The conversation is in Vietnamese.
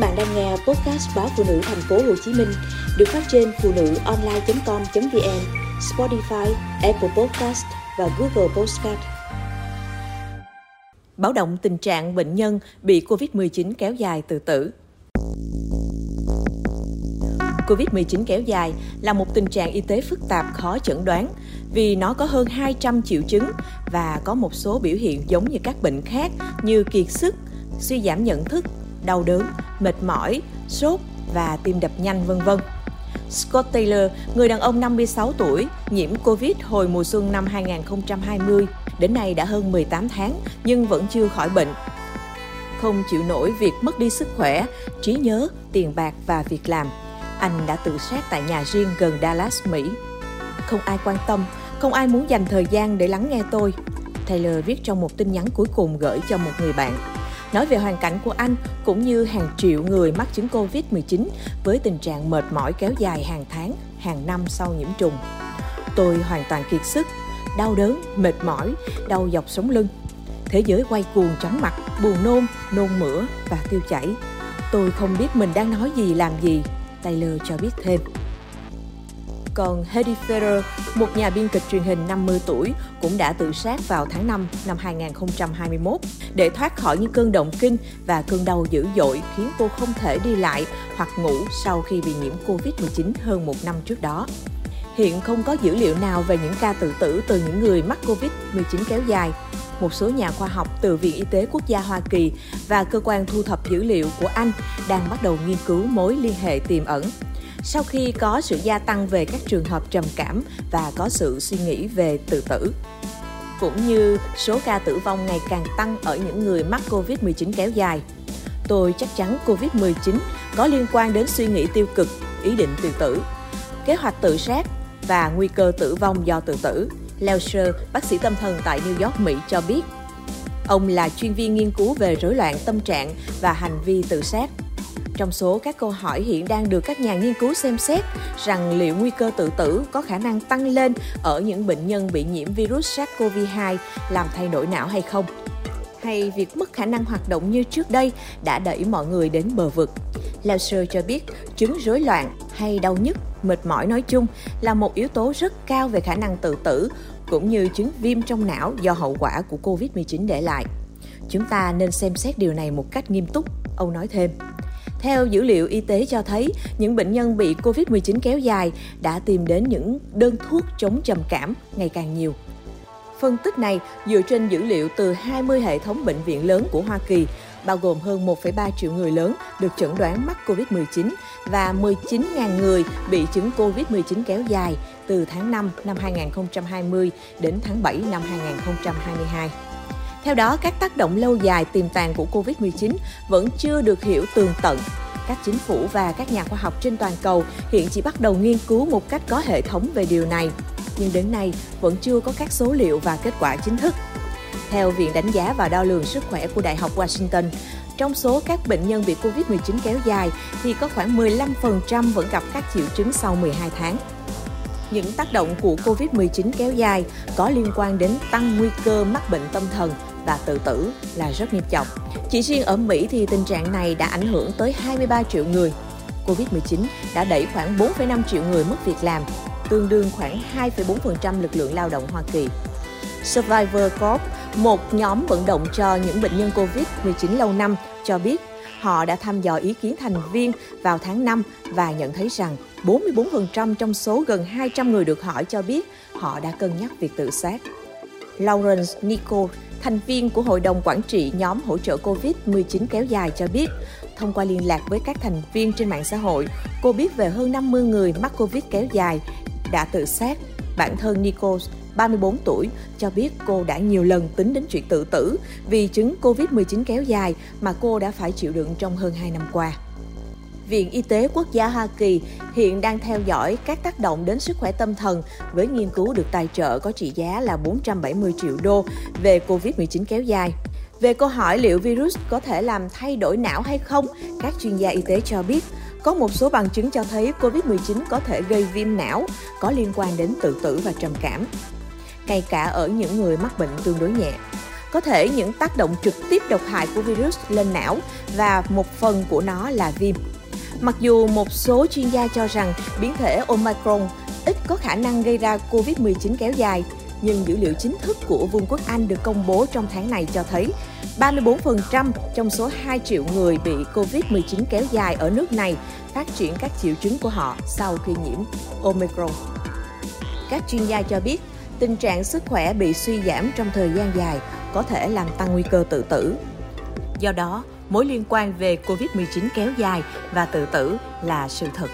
bạn đang nghe podcast báo phụ nữ thành phố Hồ Chí Minh được phát trên phụ nữ online.com.vn, Spotify, Apple Podcast và Google Podcast. Báo động tình trạng bệnh nhân bị COVID-19 kéo dài tự tử. COVID-19 kéo dài là một tình trạng y tế phức tạp khó chẩn đoán vì nó có hơn 200 triệu chứng và có một số biểu hiện giống như các bệnh khác như kiệt sức, suy giảm nhận thức, đau đớn, mệt mỏi, sốt và tim đập nhanh vân vân. Scott Taylor, người đàn ông 56 tuổi, nhiễm Covid hồi mùa xuân năm 2020, đến nay đã hơn 18 tháng nhưng vẫn chưa khỏi bệnh. Không chịu nổi việc mất đi sức khỏe, trí nhớ, tiền bạc và việc làm, anh đã tự sát tại nhà riêng gần Dallas, Mỹ. Không ai quan tâm, không ai muốn dành thời gian để lắng nghe tôi. Taylor viết trong một tin nhắn cuối cùng gửi cho một người bạn nói về hoàn cảnh của anh cũng như hàng triệu người mắc chứng Covid-19 với tình trạng mệt mỏi kéo dài hàng tháng, hàng năm sau nhiễm trùng. Tôi hoàn toàn kiệt sức, đau đớn, mệt mỏi, đau dọc sống lưng. Thế giới quay cuồng chóng mặt, buồn nôn, nôn mửa và tiêu chảy. Tôi không biết mình đang nói gì làm gì, Taylor cho biết thêm. Còn Hedy Ferrer, một nhà biên kịch truyền hình 50 tuổi, cũng đã tự sát vào tháng 5 năm 2021 để thoát khỏi những cơn động kinh và cơn đau dữ dội khiến cô không thể đi lại hoặc ngủ sau khi bị nhiễm Covid-19 hơn một năm trước đó. Hiện không có dữ liệu nào về những ca tự tử từ những người mắc Covid-19 kéo dài. Một số nhà khoa học từ Viện Y tế Quốc gia Hoa Kỳ và cơ quan thu thập dữ liệu của Anh đang bắt đầu nghiên cứu mối liên hệ tiềm ẩn sau khi có sự gia tăng về các trường hợp trầm cảm và có sự suy nghĩ về tự tử cũng như số ca tử vong ngày càng tăng ở những người mắc Covid-19 kéo dài. Tôi chắc chắn Covid-19 có liên quan đến suy nghĩ tiêu cực, ý định tự tử, kế hoạch tự sát và nguy cơ tử vong do tự tử. Lauscher, bác sĩ tâm thần tại New York, Mỹ cho biết. Ông là chuyên viên nghiên cứu về rối loạn tâm trạng và hành vi tự sát trong số các câu hỏi hiện đang được các nhà nghiên cứu xem xét rằng liệu nguy cơ tự tử có khả năng tăng lên ở những bệnh nhân bị nhiễm virus SARS-CoV-2 làm thay đổi não hay không? Hay việc mất khả năng hoạt động như trước đây đã đẩy mọi người đến bờ vực? Lauser cho biết chứng rối loạn hay đau nhức, mệt mỏi nói chung là một yếu tố rất cao về khả năng tự tử, cũng như chứng viêm trong não do hậu quả của COVID-19 để lại. Chúng ta nên xem xét điều này một cách nghiêm túc, ông nói thêm. Theo dữ liệu y tế cho thấy, những bệnh nhân bị COVID-19 kéo dài đã tìm đến những đơn thuốc chống trầm cảm ngày càng nhiều. Phân tích này dựa trên dữ liệu từ 20 hệ thống bệnh viện lớn của Hoa Kỳ, bao gồm hơn 1,3 triệu người lớn được chẩn đoán mắc COVID-19 và 19.000 người bị chứng COVID-19 kéo dài từ tháng 5 năm 2020 đến tháng 7 năm 2022. Theo đó, các tác động lâu dài tiềm tàng của COVID-19 vẫn chưa được hiểu tường tận. Các chính phủ và các nhà khoa học trên toàn cầu hiện chỉ bắt đầu nghiên cứu một cách có hệ thống về điều này, nhưng đến nay vẫn chưa có các số liệu và kết quả chính thức. Theo Viện Đánh giá và Đo lường Sức khỏe của Đại học Washington, trong số các bệnh nhân bị COVID-19 kéo dài thì có khoảng 15% vẫn gặp các triệu chứng sau 12 tháng. Những tác động của COVID-19 kéo dài có liên quan đến tăng nguy cơ mắc bệnh tâm thần, và tự tử là rất nghiêm trọng. Chỉ riêng ở Mỹ thì tình trạng này đã ảnh hưởng tới 23 triệu người. Covid-19 đã đẩy khoảng 4,5 triệu người mất việc làm, tương đương khoảng 2,4% lực lượng lao động Hoa Kỳ. Survivor Corp, một nhóm vận động cho những bệnh nhân Covid-19 lâu năm, cho biết họ đã thăm dò ý kiến thành viên vào tháng 5 và nhận thấy rằng 44% trong số gần 200 người được hỏi cho biết họ đã cân nhắc việc tự sát. Lawrence Nicole, thành viên của Hội đồng Quản trị nhóm hỗ trợ COVID-19 kéo dài cho biết, thông qua liên lạc với các thành viên trên mạng xã hội, cô biết về hơn 50 người mắc COVID kéo dài đã tự sát. Bản thân Nicole, 34 tuổi, cho biết cô đã nhiều lần tính đến chuyện tự tử vì chứng COVID-19 kéo dài mà cô đã phải chịu đựng trong hơn 2 năm qua. Viện Y tế Quốc gia Hoa Kỳ hiện đang theo dõi các tác động đến sức khỏe tâm thần với nghiên cứu được tài trợ có trị giá là 470 triệu đô về COVID-19 kéo dài. Về câu hỏi liệu virus có thể làm thay đổi não hay không, các chuyên gia y tế cho biết có một số bằng chứng cho thấy COVID-19 có thể gây viêm não, có liên quan đến tự tử và trầm cảm, ngay cả ở những người mắc bệnh tương đối nhẹ. có thể những tác động trực tiếp độc hại của virus lên não và một phần của nó là viêm. Mặc dù một số chuyên gia cho rằng biến thể Omicron ít có khả năng gây ra COVID-19 kéo dài, nhưng dữ liệu chính thức của Vương quốc Anh được công bố trong tháng này cho thấy 34% trong số 2 triệu người bị COVID-19 kéo dài ở nước này phát triển các triệu chứng của họ sau khi nhiễm Omicron. Các chuyên gia cho biết, tình trạng sức khỏe bị suy giảm trong thời gian dài có thể làm tăng nguy cơ tự tử. Do đó, mối liên quan về COVID-19 kéo dài và tự tử là sự thật.